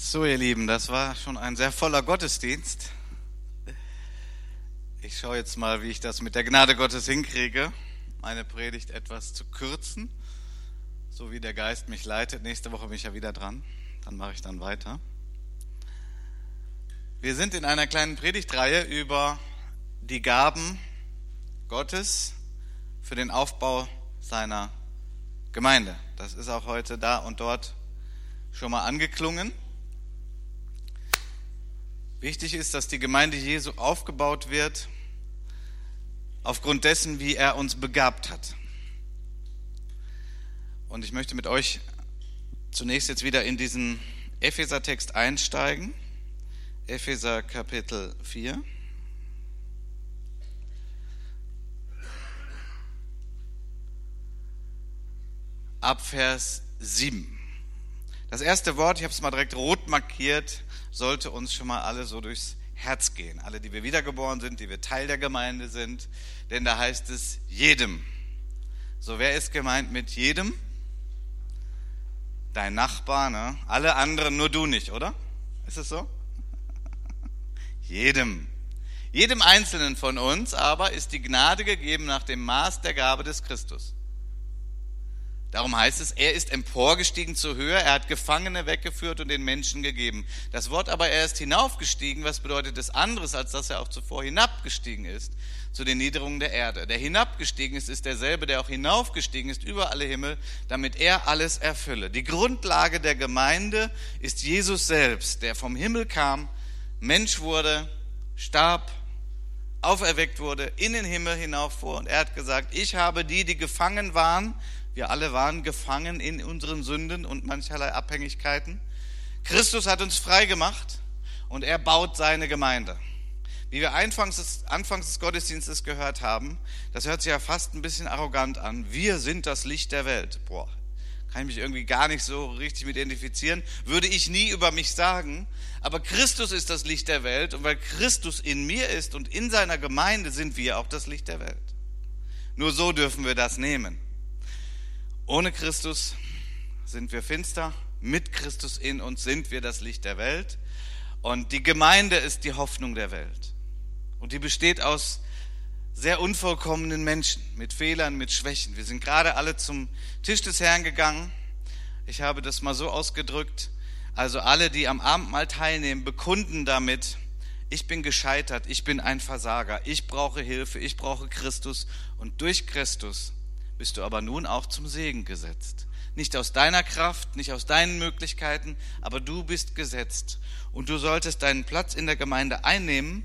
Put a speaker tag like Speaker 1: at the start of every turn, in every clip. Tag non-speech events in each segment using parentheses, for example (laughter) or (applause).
Speaker 1: So, ihr Lieben, das war schon ein sehr voller Gottesdienst. Ich schaue jetzt mal, wie ich das mit der Gnade Gottes hinkriege, meine Predigt etwas zu kürzen, so wie der Geist mich leitet. Nächste Woche bin ich ja wieder dran, dann mache ich dann weiter. Wir sind in einer kleinen Predigtreihe über die Gaben Gottes für den Aufbau seiner Gemeinde. Das ist auch heute da und dort schon mal angeklungen. Wichtig ist, dass die Gemeinde Jesu aufgebaut wird aufgrund dessen, wie er uns begabt hat. Und ich möchte mit euch zunächst jetzt wieder in diesen Epheser-Text einsteigen. Epheser Kapitel 4. Ab Vers 7. Das erste Wort, ich habe es mal direkt rot markiert, sollte uns schon mal alle so durchs Herz gehen. Alle, die wir wiedergeboren sind, die wir Teil der Gemeinde sind. Denn da heißt es jedem. So, wer ist gemeint mit jedem? Dein Nachbar, ne? Alle anderen, nur du nicht, oder? Ist es so? (laughs) jedem. Jedem Einzelnen von uns aber ist die Gnade gegeben nach dem Maß der Gabe des Christus. Darum heißt es, er ist emporgestiegen zur Höhe, er hat Gefangene weggeführt und den Menschen gegeben. Das Wort aber, er ist hinaufgestiegen, was bedeutet es anderes, als dass er auch zuvor hinabgestiegen ist zu den Niederungen der Erde. Der hinabgestiegen ist, ist derselbe, der auch hinaufgestiegen ist über alle Himmel, damit er alles erfülle. Die Grundlage der Gemeinde ist Jesus selbst, der vom Himmel kam, Mensch wurde, starb, auferweckt wurde, in den Himmel hinauffuhr und er hat gesagt, ich habe die, die gefangen waren, wir alle waren gefangen in unseren Sünden und mancherlei Abhängigkeiten. Christus hat uns frei gemacht und er baut seine Gemeinde. Wie wir anfangs des, anfangs des Gottesdienstes gehört haben, das hört sich ja fast ein bisschen arrogant an. Wir sind das Licht der Welt. Boah, kann ich mich irgendwie gar nicht so richtig mit identifizieren. Würde ich nie über mich sagen. Aber Christus ist das Licht der Welt und weil Christus in mir ist und in seiner Gemeinde sind wir auch das Licht der Welt. Nur so dürfen wir das nehmen. Ohne Christus sind wir finster, mit Christus in uns sind wir das Licht der Welt. Und die Gemeinde ist die Hoffnung der Welt. Und die besteht aus sehr unvollkommenen Menschen, mit Fehlern, mit Schwächen. Wir sind gerade alle zum Tisch des Herrn gegangen. Ich habe das mal so ausgedrückt. Also alle, die am Abendmahl teilnehmen, bekunden damit, ich bin gescheitert, ich bin ein Versager, ich brauche Hilfe, ich brauche Christus. Und durch Christus bist du aber nun auch zum Segen gesetzt. Nicht aus deiner Kraft, nicht aus deinen Möglichkeiten, aber du bist gesetzt. Und du solltest deinen Platz in der Gemeinde einnehmen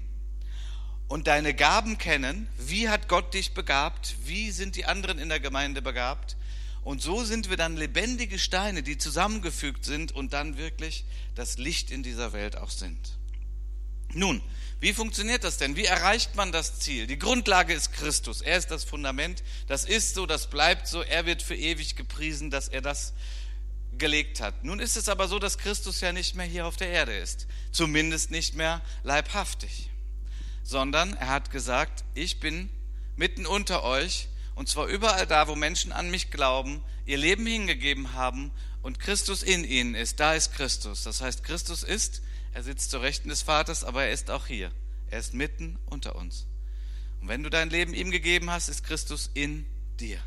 Speaker 1: und deine Gaben kennen. Wie hat Gott dich begabt? Wie sind die anderen in der Gemeinde begabt? Und so sind wir dann lebendige Steine, die zusammengefügt sind und dann wirklich das Licht in dieser Welt auch sind. Nun, wie funktioniert das denn? Wie erreicht man das Ziel? Die Grundlage ist Christus. Er ist das Fundament. Das ist so, das bleibt so. Er wird für ewig gepriesen, dass er das gelegt hat. Nun ist es aber so, dass Christus ja nicht mehr hier auf der Erde ist. Zumindest nicht mehr leibhaftig. Sondern er hat gesagt, ich bin mitten unter euch und zwar überall da, wo Menschen an mich glauben, ihr Leben hingegeben haben und Christus in ihnen ist. Da ist Christus. Das heißt, Christus ist er sitzt zur Rechten des Vaters, aber er ist auch hier. Er ist mitten unter uns. Und wenn du dein Leben ihm gegeben hast, ist Christus in dir.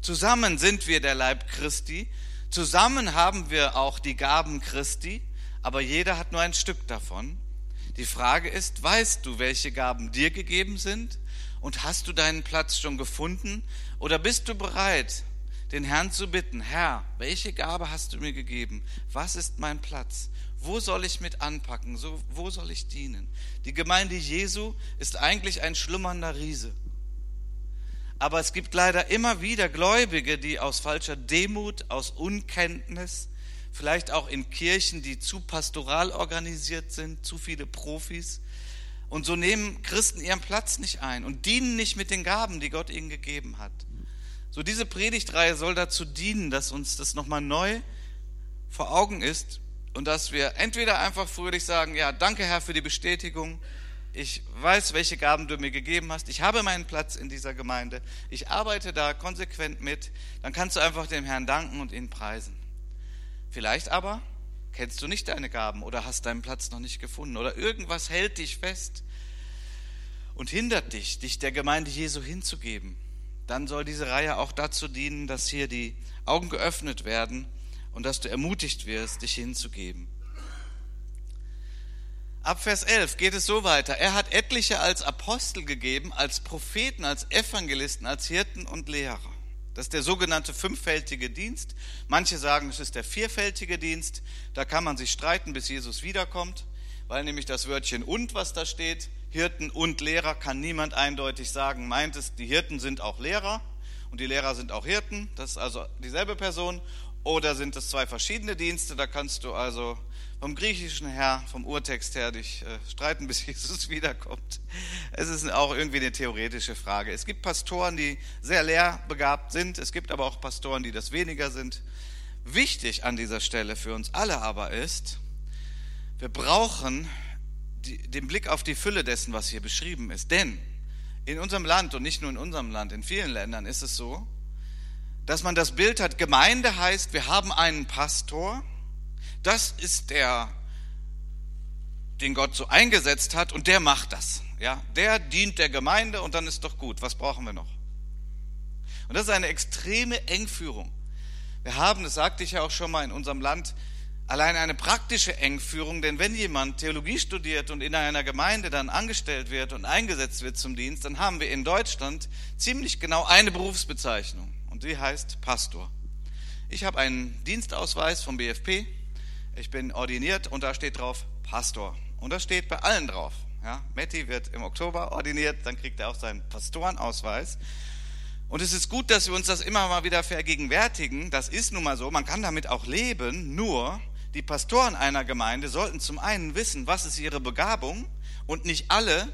Speaker 1: Zusammen sind wir der Leib Christi. Zusammen haben wir auch die Gaben Christi, aber jeder hat nur ein Stück davon. Die Frage ist, weißt du, welche Gaben dir gegeben sind? Und hast du deinen Platz schon gefunden? Oder bist du bereit, den Herrn zu bitten, Herr, welche Gabe hast du mir gegeben? Was ist mein Platz? Wo soll ich mit anpacken? So, wo soll ich dienen? Die Gemeinde Jesu ist eigentlich ein schlummernder Riese. Aber es gibt leider immer wieder Gläubige, die aus falscher Demut, aus Unkenntnis, vielleicht auch in Kirchen, die zu pastoral organisiert sind, zu viele Profis. Und so nehmen Christen ihren Platz nicht ein und dienen nicht mit den Gaben, die Gott ihnen gegeben hat. So diese Predigtreihe soll dazu dienen, dass uns das nochmal neu vor Augen ist, und dass wir entweder einfach fröhlich sagen, ja, danke Herr für die Bestätigung, ich weiß, welche Gaben du mir gegeben hast, ich habe meinen Platz in dieser Gemeinde, ich arbeite da konsequent mit, dann kannst du einfach dem Herrn danken und ihn preisen. Vielleicht aber kennst du nicht deine Gaben oder hast deinen Platz noch nicht gefunden oder irgendwas hält dich fest und hindert dich, dich der Gemeinde Jesu hinzugeben, dann soll diese Reihe auch dazu dienen, dass hier die Augen geöffnet werden und dass du ermutigt wirst, dich hinzugeben. Ab Vers 11 geht es so weiter. Er hat etliche als Apostel gegeben, als Propheten, als Evangelisten, als Hirten und Lehrer. Das ist der sogenannte fünffältige Dienst. Manche sagen, es ist der vierfältige Dienst. Da kann man sich streiten, bis Jesus wiederkommt, weil nämlich das Wörtchen und, was da steht, Hirten und Lehrer, kann niemand eindeutig sagen. Meint es, die Hirten sind auch Lehrer und die Lehrer sind auch Hirten. Das ist also dieselbe Person. Oder sind es zwei verschiedene Dienste? Da kannst du also vom Griechischen her, vom Urtext her dich äh, streiten, (laughs) bis Jesus wiederkommt. Es ist auch irgendwie eine theoretische Frage. Es gibt Pastoren, die sehr lehrbegabt sind, es gibt aber auch Pastoren, die das weniger sind. Wichtig an dieser Stelle für uns alle aber ist, wir brauchen den Blick auf die Fülle dessen, was hier beschrieben ist. Denn in unserem Land und nicht nur in unserem Land, in vielen Ländern ist es so, dass man das Bild hat, Gemeinde heißt, wir haben einen Pastor, das ist der, den Gott so eingesetzt hat und der macht das. Ja, der dient der Gemeinde und dann ist doch gut. Was brauchen wir noch? Und das ist eine extreme Engführung. Wir haben, das sagte ich ja auch schon mal in unserem Land, allein eine praktische Engführung, denn wenn jemand Theologie studiert und in einer Gemeinde dann angestellt wird und eingesetzt wird zum Dienst, dann haben wir in Deutschland ziemlich genau eine Berufsbezeichnung und die heißt Pastor. Ich habe einen Dienstausweis vom BFP, ich bin ordiniert und da steht drauf Pastor. Und das steht bei allen drauf. Ja, Matti wird im Oktober ordiniert, dann kriegt er auch seinen Pastorenausweis. Und es ist gut, dass wir uns das immer mal wieder vergegenwärtigen. Das ist nun mal so, man kann damit auch leben, nur die Pastoren einer Gemeinde sollten zum einen wissen, was ist ihre Begabung und nicht alle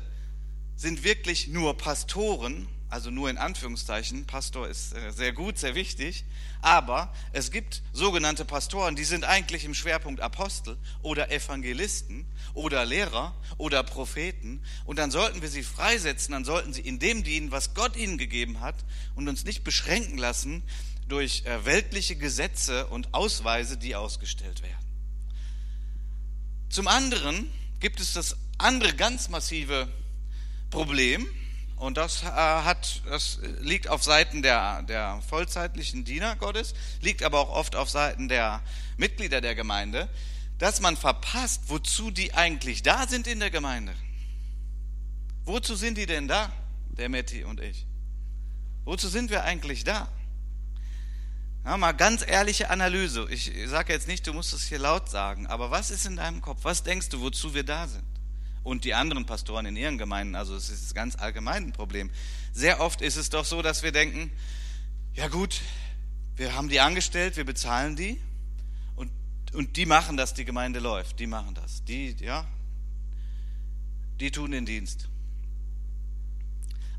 Speaker 1: sind wirklich nur Pastoren also nur in Anführungszeichen, Pastor ist äh, sehr gut, sehr wichtig, aber es gibt sogenannte Pastoren, die sind eigentlich im Schwerpunkt Apostel oder Evangelisten oder Lehrer oder Propheten. Und dann sollten wir sie freisetzen, dann sollten sie in dem dienen, was Gott ihnen gegeben hat und uns nicht beschränken lassen durch äh, weltliche Gesetze und Ausweise, die ausgestellt werden. Zum anderen gibt es das andere ganz massive Problem, und das, äh, hat, das liegt auf Seiten der, der vollzeitlichen Diener Gottes, liegt aber auch oft auf Seiten der Mitglieder der Gemeinde, dass man verpasst, wozu die eigentlich da sind in der Gemeinde. Wozu sind die denn da, der Metti und ich? Wozu sind wir eigentlich da? Ja, mal ganz ehrliche Analyse. Ich sage jetzt nicht, du musst es hier laut sagen, aber was ist in deinem Kopf? Was denkst du, wozu wir da sind? und die anderen Pastoren in ihren Gemeinden. Also es ist ganz allgemein ein Problem. Sehr oft ist es doch so, dass wir denken, ja gut, wir haben die angestellt, wir bezahlen die und, und die machen, dass die Gemeinde läuft. Die machen das. Die, ja, die tun den Dienst.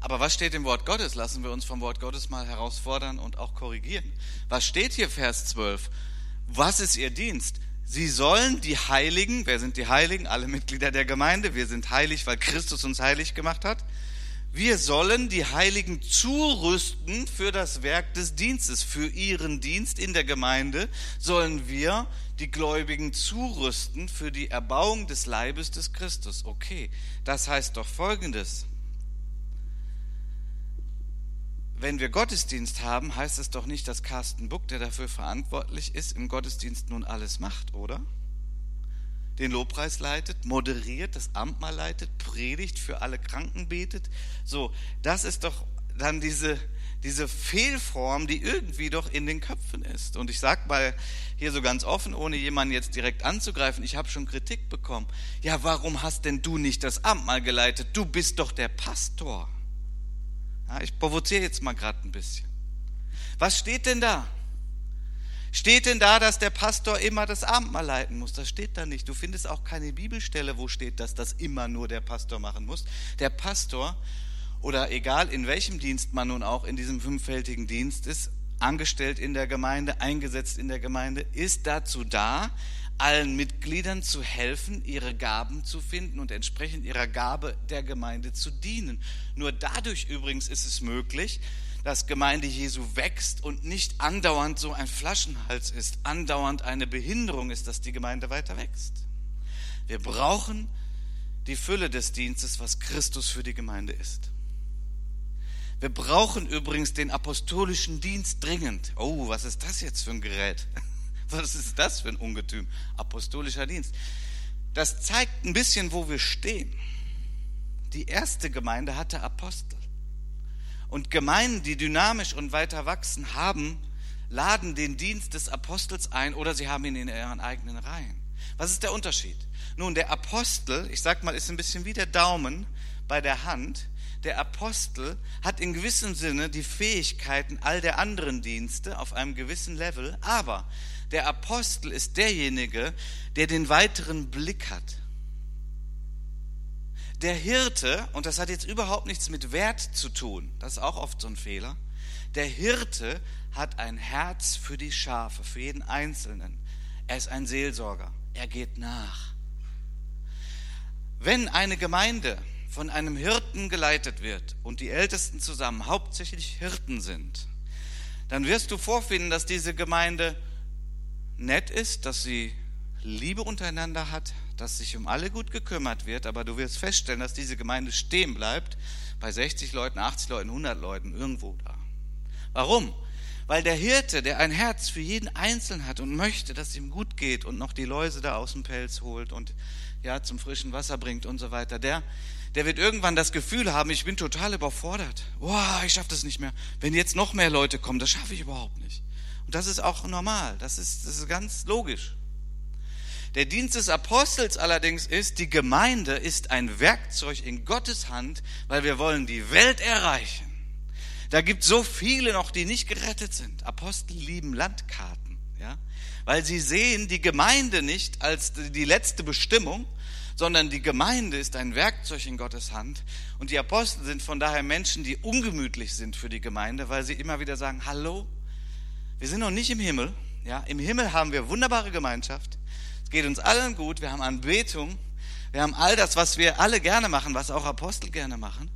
Speaker 1: Aber was steht im Wort Gottes? Lassen wir uns vom Wort Gottes mal herausfordern und auch korrigieren. Was steht hier, Vers 12? Was ist ihr Dienst? Sie sollen die Heiligen, wer sind die Heiligen? Alle Mitglieder der Gemeinde. Wir sind heilig, weil Christus uns heilig gemacht hat. Wir sollen die Heiligen zurüsten für das Werk des Dienstes. Für ihren Dienst in der Gemeinde sollen wir die Gläubigen zurüsten für die Erbauung des Leibes des Christus. Okay, das heißt doch Folgendes wenn wir Gottesdienst haben, heißt es doch nicht, dass Carsten Buck, der dafür verantwortlich ist, im Gottesdienst nun alles macht, oder? Den Lobpreis leitet, moderiert, das Amtmahl leitet, predigt, für alle Kranken betet. So, das ist doch dann diese, diese Fehlform, die irgendwie doch in den Köpfen ist. Und ich sage mal hier so ganz offen, ohne jemanden jetzt direkt anzugreifen, ich habe schon Kritik bekommen. Ja, warum hast denn du nicht das Amtmahl geleitet? Du bist doch der Pastor. Ja, ich provoziere jetzt mal gerade ein bisschen. Was steht denn da? Steht denn da, dass der Pastor immer das Abendmahl leiten muss? Das steht da nicht. Du findest auch keine Bibelstelle, wo steht, dass das immer nur der Pastor machen muss. Der Pastor, oder egal in welchem Dienst man nun auch in diesem fünffältigen Dienst ist, angestellt in der Gemeinde, eingesetzt in der Gemeinde, ist dazu da, allen Mitgliedern zu helfen, ihre Gaben zu finden und entsprechend ihrer Gabe der Gemeinde zu dienen. Nur dadurch übrigens ist es möglich, dass Gemeinde Jesu wächst und nicht andauernd so ein Flaschenhals ist, andauernd eine Behinderung ist, dass die Gemeinde weiter wächst. Wir brauchen die Fülle des Dienstes, was Christus für die Gemeinde ist. Wir brauchen übrigens den apostolischen Dienst dringend. Oh, was ist das jetzt für ein Gerät? (laughs) Was ist das für ein Ungetüm? Apostolischer Dienst. Das zeigt ein bisschen, wo wir stehen. Die erste Gemeinde hatte Apostel. Und Gemeinden, die dynamisch und weiter wachsen, haben, laden den Dienst des Apostels ein oder sie haben ihn in ihren eigenen Reihen. Was ist der Unterschied? Nun, der Apostel, ich sag mal, ist ein bisschen wie der Daumen bei der Hand. Der Apostel hat in gewissem Sinne die Fähigkeiten all der anderen Dienste auf einem gewissen Level, aber der Apostel ist derjenige, der den weiteren Blick hat. Der Hirte, und das hat jetzt überhaupt nichts mit Wert zu tun, das ist auch oft so ein Fehler, der Hirte hat ein Herz für die Schafe, für jeden Einzelnen. Er ist ein Seelsorger, er geht nach. Wenn eine Gemeinde von einem Hirten geleitet wird und die Ältesten zusammen hauptsächlich Hirten sind, dann wirst du vorfinden, dass diese Gemeinde nett ist, dass sie Liebe untereinander hat, dass sich um alle gut gekümmert wird, aber du wirst feststellen, dass diese Gemeinde stehen bleibt bei 60 Leuten, 80 Leuten, 100 Leuten, irgendwo da. Warum? Weil der Hirte, der ein Herz für jeden Einzelnen hat und möchte, dass es ihm gut geht und noch die Läuse da aus dem Pelz holt und ja zum frischen Wasser bringt und so weiter, der, der wird irgendwann das Gefühl haben, ich bin total überfordert. Boah, ich schaffe das nicht mehr. Wenn jetzt noch mehr Leute kommen, das schaffe ich überhaupt nicht. Das ist auch normal, das ist, das ist ganz logisch. Der Dienst des Apostels allerdings ist, die Gemeinde ist ein Werkzeug in Gottes Hand, weil wir wollen die Welt erreichen. Da gibt so viele noch, die nicht gerettet sind. Apostel lieben Landkarten, ja, weil sie sehen die Gemeinde nicht als die letzte Bestimmung, sondern die Gemeinde ist ein Werkzeug in Gottes Hand. Und die Apostel sind von daher Menschen, die ungemütlich sind für die Gemeinde, weil sie immer wieder sagen, hallo, wir sind noch nicht im Himmel. Ja, Im Himmel haben wir wunderbare Gemeinschaft. Es geht uns allen gut. Wir haben Anbetung. Wir haben all das, was wir alle gerne machen, was auch Apostel gerne machen.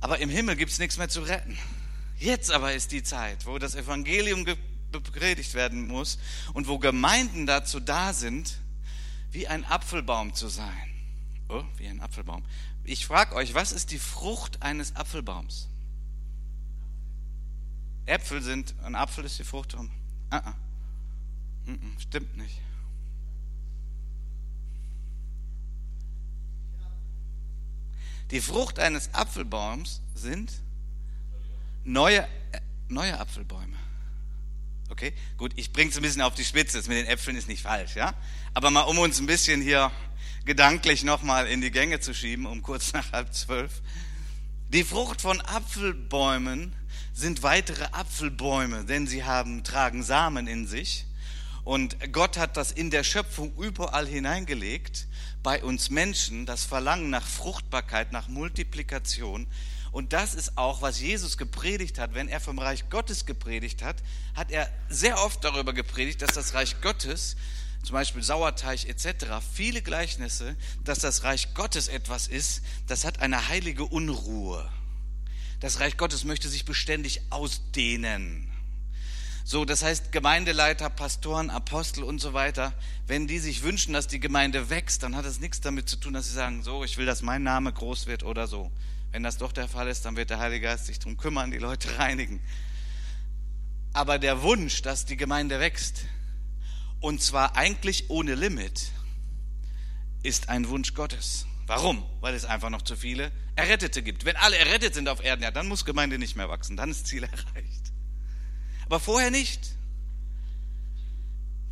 Speaker 1: Aber im Himmel gibt es nichts mehr zu retten. Jetzt aber ist die Zeit, wo das Evangelium gepredigt werden muss und wo Gemeinden dazu da sind, wie ein Apfelbaum zu sein. Oh, wie ein Apfelbaum. Ich frage euch, was ist die Frucht eines Apfelbaums? Äpfel sind, ein Apfel ist die Frucht. Um, uh -uh. Mm stimmt nicht. Die Frucht eines Apfelbaums sind neue, äh, neue Apfelbäume. Okay, gut, ich bringe es ein bisschen auf die Spitze. Das mit den Äpfeln ist nicht falsch, ja? Aber mal, um uns ein bisschen hier gedanklich nochmal in die Gänge zu schieben, um kurz nach halb zwölf. Die Frucht von Apfelbäumen sind weitere Apfelbäume, denn sie haben, tragen Samen in sich. Und Gott hat das in der Schöpfung überall hineingelegt, bei uns Menschen, das Verlangen nach Fruchtbarkeit, nach Multiplikation. Und das ist auch, was Jesus gepredigt hat. Wenn er vom Reich Gottes gepredigt hat, hat er sehr oft darüber gepredigt, dass das Reich Gottes, zum Beispiel Sauerteig etc., viele Gleichnisse, dass das Reich Gottes etwas ist, das hat eine heilige Unruhe. Das Reich Gottes möchte sich beständig ausdehnen. So, das heißt, Gemeindeleiter, Pastoren, Apostel und so weiter, wenn die sich wünschen, dass die Gemeinde wächst, dann hat es nichts damit zu tun, dass sie sagen, so, ich will, dass mein Name groß wird oder so. Wenn das doch der Fall ist, dann wird der Heilige Geist sich darum kümmern, die Leute (laughs) reinigen. Aber der Wunsch, dass die Gemeinde wächst, und zwar eigentlich ohne Limit, ist ein Wunsch Gottes. Warum? Weil es einfach noch zu viele Errettete gibt. Wenn alle errettet sind auf Erden, ja, dann muss Gemeinde nicht mehr wachsen, dann ist Ziel (laughs) erreicht. Aber vorher nicht.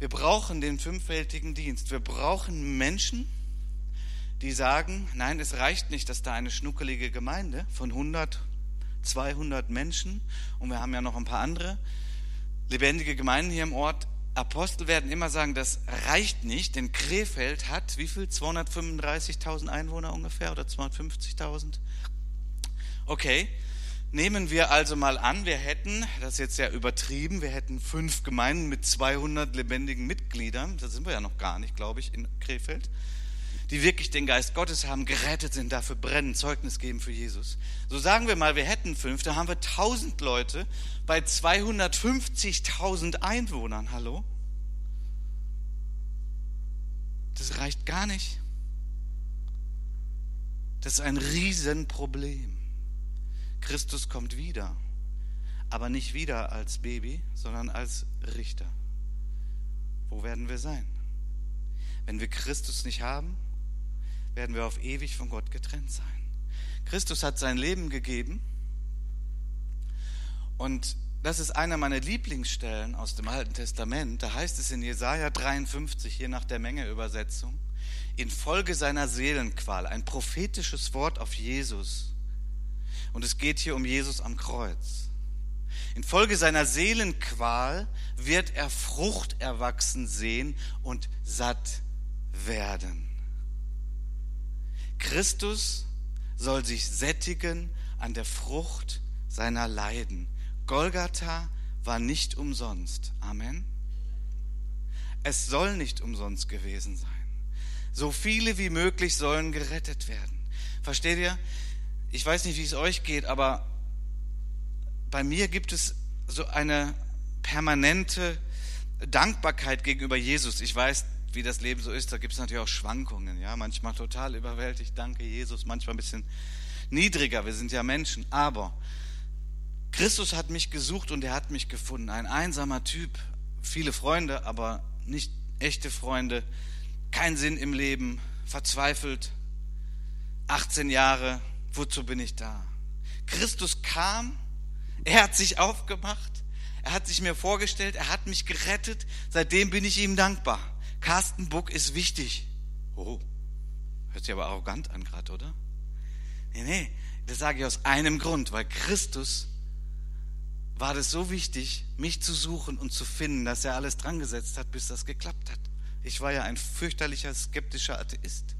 Speaker 1: Wir brauchen den fünffältigen Dienst. Wir brauchen Menschen, die sagen, nein, es reicht nicht, dass da eine schnuckelige Gemeinde von 100, 200 Menschen, und wir haben ja noch ein paar andere lebendige Gemeinden hier im Ort, Apostel werden immer sagen, das reicht nicht, denn Krefeld hat wie viel? 235.000 Einwohner ungefähr oder 250.000? Okay, nehmen wir also mal an, wir hätten, das ist jetzt ja übertrieben, wir hätten fünf Gemeinden mit 200 lebendigen Mitgliedern, da sind wir ja noch gar nicht, glaube ich, in Krefeld. Die wirklich den Geist Gottes haben, gerettet sind, dafür brennen, Zeugnis geben für Jesus. So sagen wir mal, wir hätten fünf, da haben wir 1000 Leute bei 250.000 Einwohnern. Hallo? Das reicht gar nicht. Das ist ein Riesenproblem. Christus kommt wieder, aber nicht wieder als Baby, sondern als Richter. Wo werden wir sein? Wenn wir Christus nicht haben, werden wir auf ewig von Gott getrennt sein. Christus hat sein Leben gegeben und das ist einer meiner Lieblingsstellen aus dem Alten Testament. Da heißt es in Jesaja 53, je nach der Menge Übersetzung, infolge seiner Seelenqual, ein prophetisches Wort auf Jesus. Und es geht hier um Jesus am Kreuz. Infolge seiner Seelenqual wird er Frucht erwachsen sehen und satt werden. Christus soll sich sättigen an der Frucht seiner Leiden. Golgatha war nicht umsonst. Amen. Es soll nicht umsonst gewesen sein. So viele wie möglich sollen gerettet werden. Versteht ihr? Ich weiß nicht, wie es euch geht, aber bei mir gibt es so eine permanente Dankbarkeit gegenüber Jesus. Ich weiß, wie das Leben so ist, da gibt es natürlich auch Schwankungen. Ja, manchmal total überwältigt, danke Jesus, manchmal ein bisschen niedriger. Wir sind ja Menschen, aber Christus hat mich gesucht und er hat mich gefunden. Ein einsamer Typ, viele Freunde, aber nicht echte Freunde, kein Sinn im Leben, verzweifelt, 18 Jahre, wozu bin ich da? Christus kam, er hat sich aufgemacht, er hat sich mir vorgestellt, er hat mich gerettet, seitdem bin ich ihm dankbar. Carsten Buck ist wichtig. Oh, hört sich aber arrogant an gerade, oder? Nee, nee, das sage ich aus einem Grund, weil Christus war das so wichtig, mich zu suchen und zu finden, dass er alles dran gesetzt hat, bis das geklappt hat. Ich war ja ein fürchterlicher, skeptischer Atheist.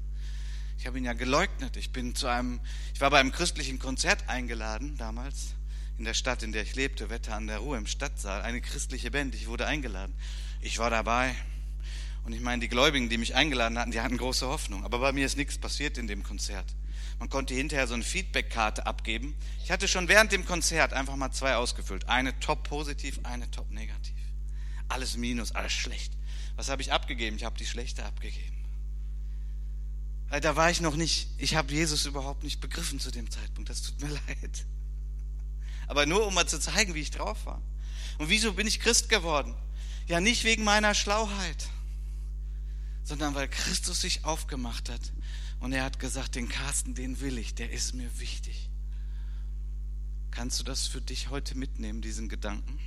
Speaker 1: Ich habe ihn ja geleugnet. Ich bin zu einem, ich war bei einem christlichen Konzert eingeladen damals in der Stadt, in der ich lebte, Wetter an der Ruhe im Stadtsaal, eine christliche Band. Ich wurde eingeladen. Ich war dabei. Und ich meine, die Gläubigen, die mich eingeladen hatten, die hatten große Hoffnung. Aber bei mir ist nichts passiert in dem Konzert. Man konnte hinterher so eine Feedbackkarte abgeben. Ich hatte schon während dem Konzert einfach mal zwei ausgefüllt. Eine top positiv, eine top negativ. Alles minus, alles schlecht. Was habe ich abgegeben? Ich habe die schlechte abgegeben. Weil da war ich noch nicht, ich habe Jesus überhaupt nicht begriffen zu dem Zeitpunkt. Das tut mir (laughs) leid. Aber nur um mal zu zeigen, wie ich drauf war. Und wieso bin ich Christ geworden? Ja, nicht wegen meiner Schlauheit sondern weil Christus sich aufgemacht hat und er hat gesagt, den Carsten, den will ich, der ist mir wichtig. Kannst du das für dich heute mitnehmen, diesen Gedanken?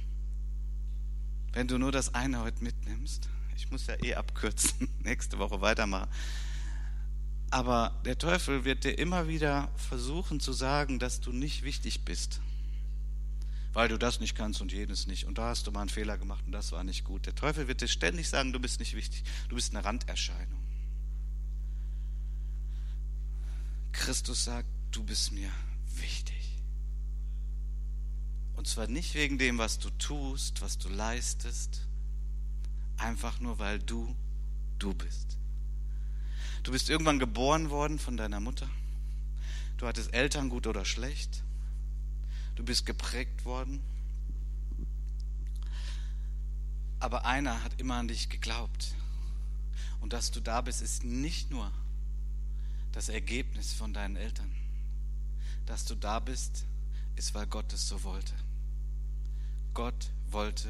Speaker 1: Wenn du nur das eine heute mitnimmst, ich muss ja eh abkürzen, (laughs) nächste Woche weitermachen. Aber der Teufel wird dir immer wieder versuchen zu sagen, dass du nicht wichtig bist weil du das nicht kannst und jenes nicht. Und da hast du mal einen Fehler gemacht und das war nicht gut. Der Teufel wird dir ständig sagen, du bist nicht wichtig, du bist eine Randerscheinung. Christus sagt, du bist mir wichtig. Und zwar nicht wegen dem, was du tust, was du leistest, einfach nur, weil du du bist. Du bist irgendwann geboren worden von deiner Mutter. Du hattest Eltern gut oder schlecht. Du bist geprägt worden. Aber einer hat immer an dich geglaubt. Und dass du da bist, ist nicht nur das Ergebnis von deinen Eltern. Dass du da bist, ist, weil Gott es so wollte. Gott wollte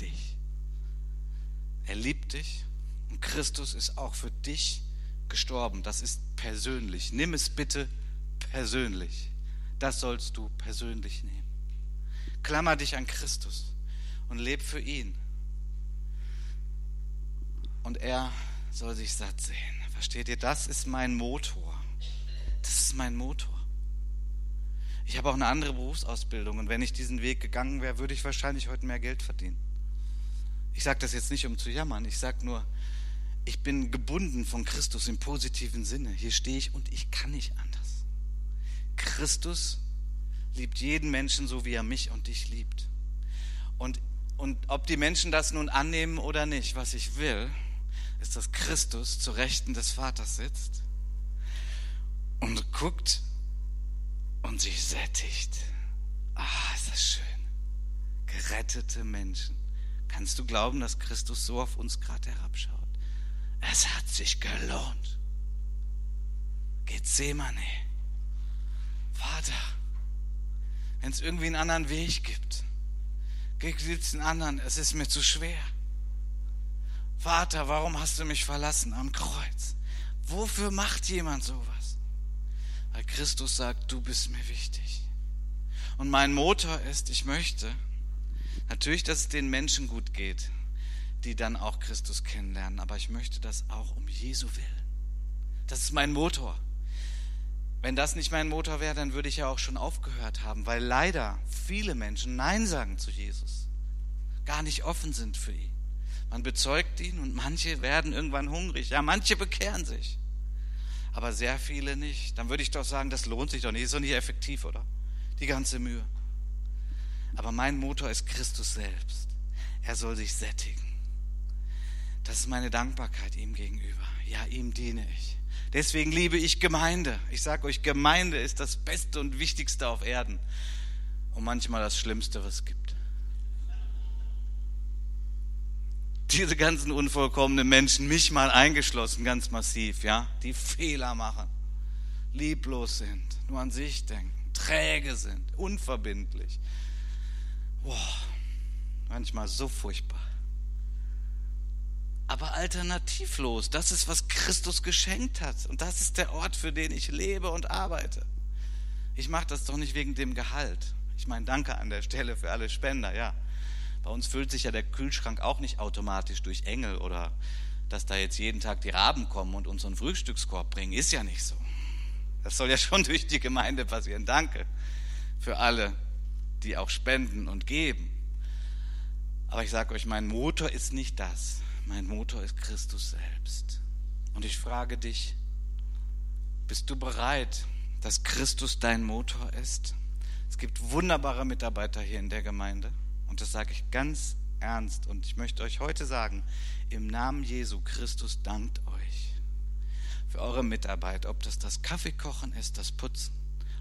Speaker 1: dich. Er liebt dich und Christus ist auch für dich gestorben. Das ist persönlich. Nimm es bitte persönlich. Das sollst du persönlich nehmen. Klammer dich an Christus und leb für ihn. Und er soll sich satt sehen. Versteht ihr? Das ist mein Motor. Das ist mein Motor. Ich habe auch eine andere Berufsausbildung und wenn ich diesen Weg gegangen wäre, würde ich wahrscheinlich heute mehr Geld verdienen. Ich sage das jetzt nicht, um zu jammern. Ich sage nur, ich bin gebunden von Christus im positiven Sinne. Hier stehe ich und ich kann nicht anders. Christus liebt jeden Menschen so, wie er mich und dich liebt. Und, und ob die Menschen das nun annehmen oder nicht, was ich will, ist, dass Christus zu Rechten des Vaters sitzt und guckt und sich sättigt. Ah, ist das schön. Gerettete Menschen. Kannst du glauben, dass Christus so auf uns gerade herabschaut? Es hat sich gelohnt. Gethsemane. Vater, wenn es irgendwie einen anderen Weg gibt, gibt es einen anderen, es ist mir zu schwer. Vater, warum hast du mich verlassen am Kreuz? Wofür macht jemand sowas? Weil Christus sagt, du bist mir wichtig. Und mein Motor ist, ich möchte natürlich, dass es den Menschen gut geht, die dann auch Christus kennenlernen, aber ich möchte das auch um Jesu willen. Das ist mein Motor. Wenn das nicht mein Motor wäre, dann würde ich ja auch schon aufgehört haben, weil leider viele Menschen Nein sagen zu Jesus, gar nicht offen sind für ihn. Man bezeugt ihn und manche werden irgendwann hungrig. Ja, manche bekehren sich, aber sehr viele nicht. Dann würde ich doch sagen, das lohnt sich doch nicht, ist doch nicht effektiv, oder? Die ganze Mühe. Aber mein Motor ist Christus selbst. Er soll sich sättigen. Das ist meine Dankbarkeit ihm gegenüber. Ja, ihm diene ich. Deswegen liebe ich Gemeinde. Ich sage euch, Gemeinde ist das Beste und Wichtigste auf Erden und manchmal das Schlimmste, was es gibt. Diese ganzen unvollkommenen Menschen, mich mal eingeschlossen, ganz massiv, ja, die Fehler machen, lieblos sind, nur an sich denken, träge sind, unverbindlich. Boah, manchmal so furchtbar aber alternativlos. Das ist, was Christus geschenkt hat. Und das ist der Ort, für den ich lebe und arbeite. Ich mache das doch nicht wegen dem Gehalt. Ich meine, danke an der Stelle für alle Spender, ja. Bei uns füllt sich ja der Kühlschrank auch nicht automatisch durch Engel oder dass da jetzt jeden Tag die Raben kommen und uns einen Frühstückskorb bringen. Ist ja nicht so. Das soll ja schon (laughs) durch die Gemeinde passieren. Danke für alle, die auch spenden und geben. Aber ich sage euch, mein Motor ist nicht das. Mein Motor ist Christus selbst. Und ich frage dich, bist du bereit, dass Christus dein Motor ist? Es gibt wunderbare Mitarbeiter hier in der Gemeinde. Und das sage ich ganz ernst. Und ich möchte euch heute sagen, im Namen Jesu Christus dankt euch für eure Mitarbeit. Ob das das Kaffeekochen ist, das Putzen,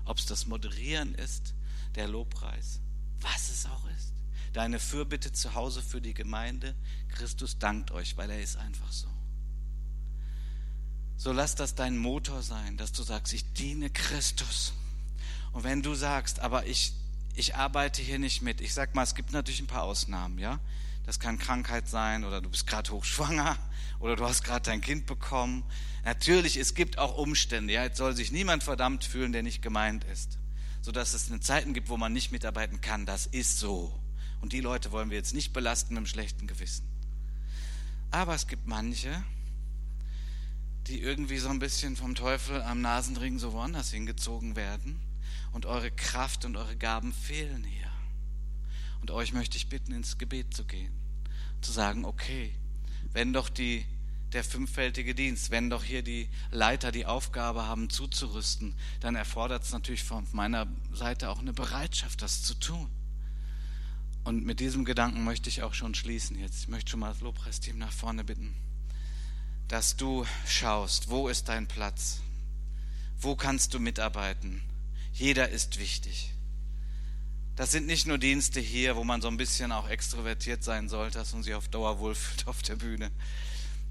Speaker 1: ob es das Moderieren ist, der Lobpreis, was es auch ist deine Fürbitte zu Hause für die Gemeinde. Christus dankt euch, weil er ist einfach so. So lass das dein Motor sein, dass du sagst, ich diene Christus. Und wenn du sagst, aber ich, ich arbeite hier nicht mit, ich sag mal, es gibt natürlich ein paar Ausnahmen, ja. Das kann Krankheit sein oder du bist gerade hochschwanger (laughs) oder du hast gerade dein Kind bekommen. Natürlich, es gibt auch Umstände. Ja, jetzt soll sich niemand verdammt fühlen, der nicht gemeint ist. Sodass es Zeiten gibt, wo man nicht mitarbeiten kann. Das ist so. Und die Leute wollen wir jetzt nicht belasten mit einem schlechten Gewissen. Aber es gibt manche, die irgendwie so ein bisschen vom Teufel am Nasenring so woanders hingezogen werden und eure Kraft und eure Gaben fehlen hier. Und euch möchte ich bitten, ins Gebet zu gehen, zu sagen, okay, wenn doch die, der fünffältige Dienst, wenn doch hier die Leiter die Aufgabe haben zuzurüsten, dann erfordert es natürlich von meiner Seite auch eine Bereitschaft, das zu tun. Und mit diesem Gedanken möchte ich auch schon schließen jetzt. Ich möchte schon mal das Lobpreisteam nach vorne bitten, dass du schaust, wo ist dein Platz? Wo kannst du mitarbeiten? Jeder ist wichtig. Das sind nicht nur Dienste hier, wo man so ein bisschen auch extrovertiert sein sollte, man sich auf Dauer wohlfühlt auf der Bühne.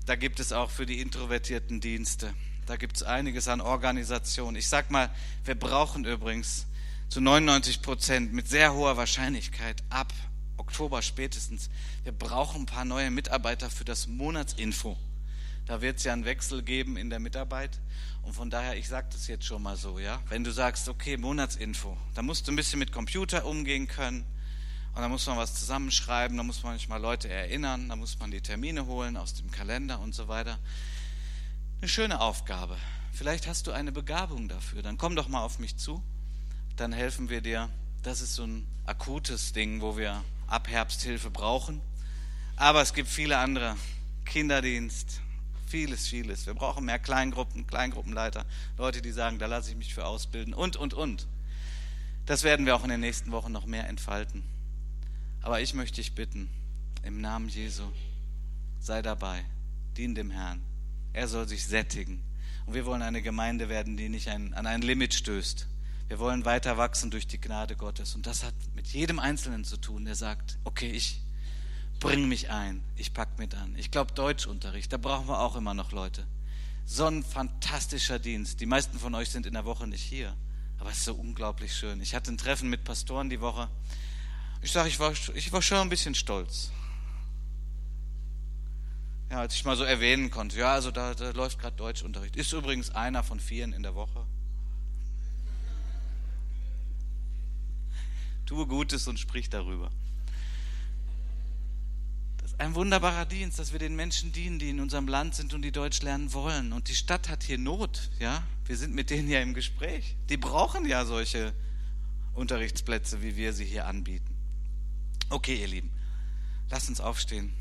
Speaker 1: Da gibt es auch für die introvertierten Dienste. Da gibt es einiges an Organisation. Ich sag mal, wir brauchen übrigens zu 99 Prozent mit sehr hoher Wahrscheinlichkeit ab Oktober spätestens. Wir brauchen ein paar neue Mitarbeiter für das Monatsinfo. Da wird es ja einen Wechsel geben in der Mitarbeit. Und von daher, ich sage das jetzt schon mal so, ja. Wenn du sagst, okay, Monatsinfo, da musst du ein bisschen mit Computer umgehen können. Und da muss man was zusammenschreiben, da muss man manchmal Leute erinnern, da muss man die Termine holen aus dem Kalender und so weiter. Eine schöne Aufgabe. Vielleicht hast du eine Begabung dafür. Dann komm doch mal auf mich zu dann helfen wir dir. Das ist so ein akutes Ding, wo wir ab Herbst Hilfe brauchen. Aber es gibt viele andere. Kinderdienst, vieles, vieles. Wir brauchen mehr Kleingruppen, Kleingruppenleiter, Leute, die sagen, da lasse ich mich für ausbilden und, und, und. Das werden wir auch in den nächsten Wochen noch mehr entfalten. Aber ich möchte dich bitten, im Namen Jesu, sei dabei. dien dem Herrn. Er soll sich sättigen. Und wir wollen eine Gemeinde werden, die nicht an ein Limit stößt. Wir wollen weiter wachsen durch die Gnade Gottes. Und das hat mit jedem Einzelnen zu tun, der sagt, okay, ich bring mich ein, ich pack mit an. Ich glaube, Deutschunterricht, da brauchen wir auch immer noch Leute. So ein fantastischer Dienst. Die meisten von euch sind in der Woche nicht hier. Aber es ist so unglaublich schön. Ich hatte ein Treffen mit Pastoren die Woche. Ich sage, ich war, ich war schon ein bisschen stolz. Ja, als ich mal so erwähnen konnte, ja, also da, da läuft gerade Deutschunterricht. Ist übrigens einer von vielen in der Woche. Tue Gutes und sprich darüber. Das ist ein wunderbarer Dienst, dass wir den Menschen dienen, die in unserem Land sind und die Deutsch lernen wollen. Und die Stadt hat hier Not, ja. Wir sind mit denen ja im Gespräch. Die brauchen ja solche Unterrichtsplätze, wie wir sie hier anbieten. Okay, ihr Lieben, lasst uns aufstehen.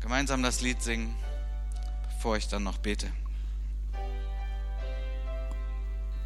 Speaker 1: Gemeinsam das Lied singen, bevor ich dann noch bete.